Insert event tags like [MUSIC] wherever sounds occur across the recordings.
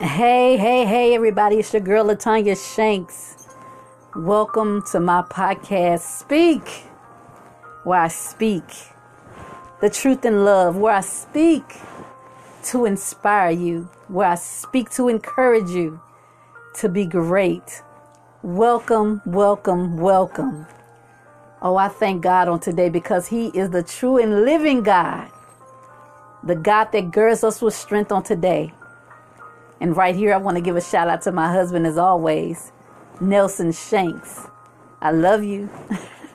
Hey, hey, hey, everybody. It's your girl, Latanya Shanks. Welcome to my podcast, Speak, where I speak the truth and love, where I speak to inspire you, where I speak to encourage you to be great. Welcome, welcome, welcome. Oh, I thank God on today because He is the true and living God, the God that girds us with strength on today. And right here, I want to give a shout out to my husband as always, Nelson Shanks. I love you. [LAUGHS]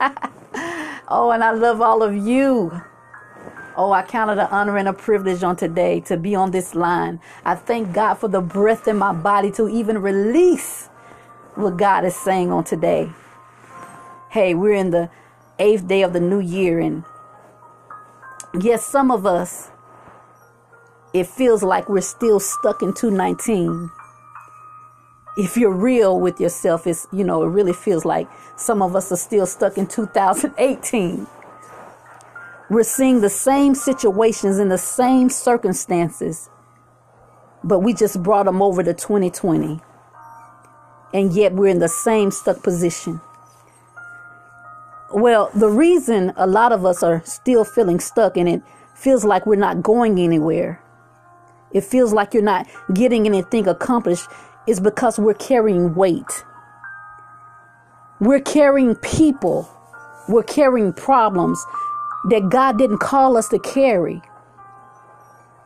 oh, and I love all of you. Oh, I count it an honor and a privilege on today to be on this line. I thank God for the breath in my body to even release what God is saying on today. Hey, we're in the eighth day of the new year, and yes, some of us it feels like we're still stuck in 219 if you're real with yourself it's you know it really feels like some of us are still stuck in 2018 we're seeing the same situations in the same circumstances but we just brought them over to 2020 and yet we're in the same stuck position. Well the reason a lot of us are still feeling stuck and it feels like we're not going anywhere it feels like you're not getting anything accomplished, is because we're carrying weight. We're carrying people. We're carrying problems that God didn't call us to carry.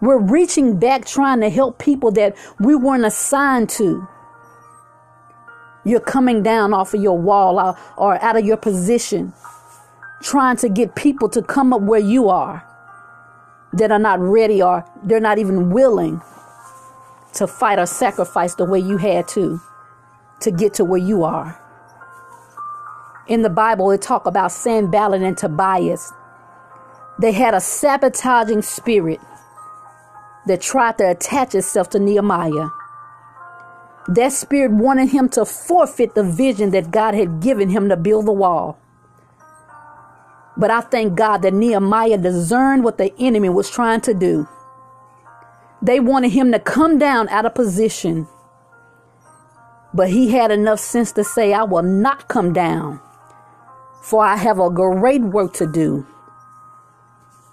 We're reaching back trying to help people that we weren't assigned to. You're coming down off of your wall or, or out of your position, trying to get people to come up where you are that are not ready or they're not even willing to fight or sacrifice the way you had to to get to where you are. In the Bible, it talk about Sanballat and Tobias. They had a sabotaging spirit that tried to attach itself to Nehemiah. That spirit wanted him to forfeit the vision that God had given him to build the wall. But I thank God that Nehemiah discerned what the enemy was trying to do. They wanted him to come down out of position. But he had enough sense to say, I will not come down, for I have a great work to do.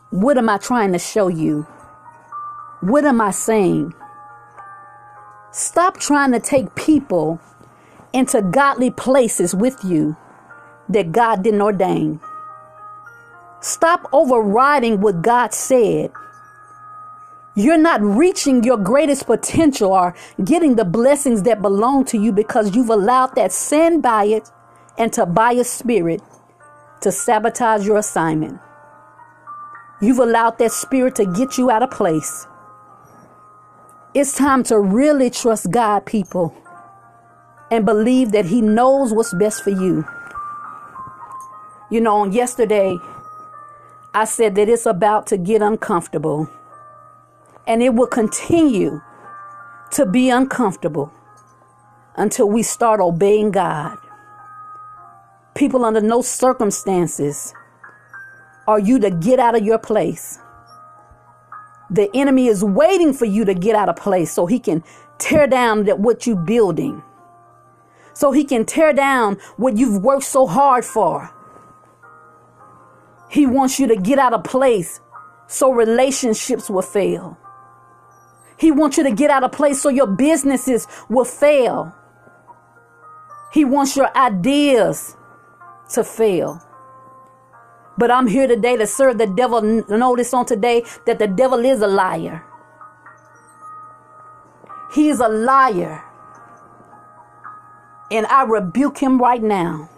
What am I trying to show you? What am I saying? Stop trying to take people into godly places with you that God didn't ordain. Stop overriding what God said. You're not reaching your greatest potential or getting the blessings that belong to you because you've allowed that Sanballat and Tobias spirit to sabotage your assignment. You've allowed that spirit to get you out of place. It's time to really trust God, people, and believe that He knows what's best for you. You know, on yesterday, I said that it's about to get uncomfortable. And it will continue to be uncomfortable until we start obeying God. People, under no circumstances are you to get out of your place. The enemy is waiting for you to get out of place so he can tear down that what you're building. So he can tear down what you've worked so hard for. He wants you to get out of place so relationships will fail. He wants you to get out of place so your businesses will fail. He wants your ideas to fail. But I'm here today to serve the devil. Notice on today that the devil is a liar. He's a liar. And I rebuke him right now.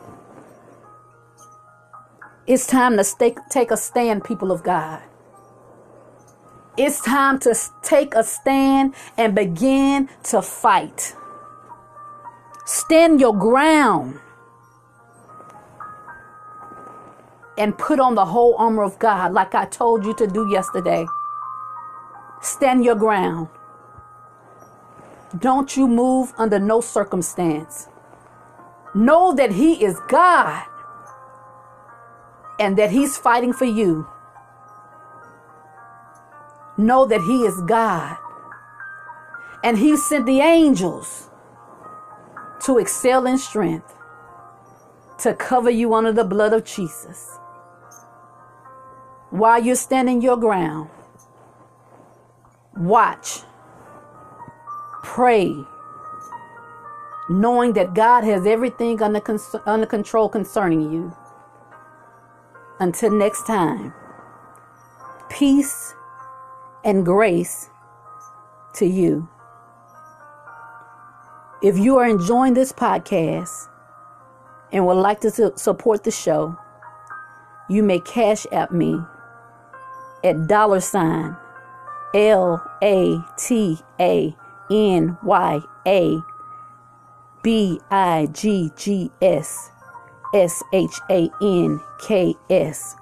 It's time to stay, take a stand, people of God. It's time to take a stand and begin to fight. Stand your ground and put on the whole armor of God, like I told you to do yesterday. Stand your ground. Don't you move under no circumstance. Know that He is God and that He's fighting for you, know that He is God. And he sent the angels to excel in strength, to cover you under the blood of Jesus. While you're standing your ground, watch, pray, knowing that God has everything under, under control concerning you. Until next time, peace and grace to you. If you are enjoying this podcast and would like to support the show, you may Cash App me at dollar sign L A T A N Y A B I G G S S H A N K S.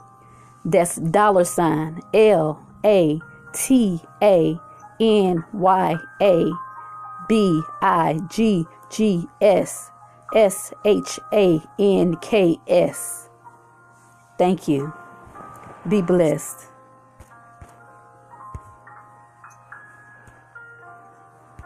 That's dollar sign L A T A N Y A B I G G S S H A N K S. Thank you. Be blessed.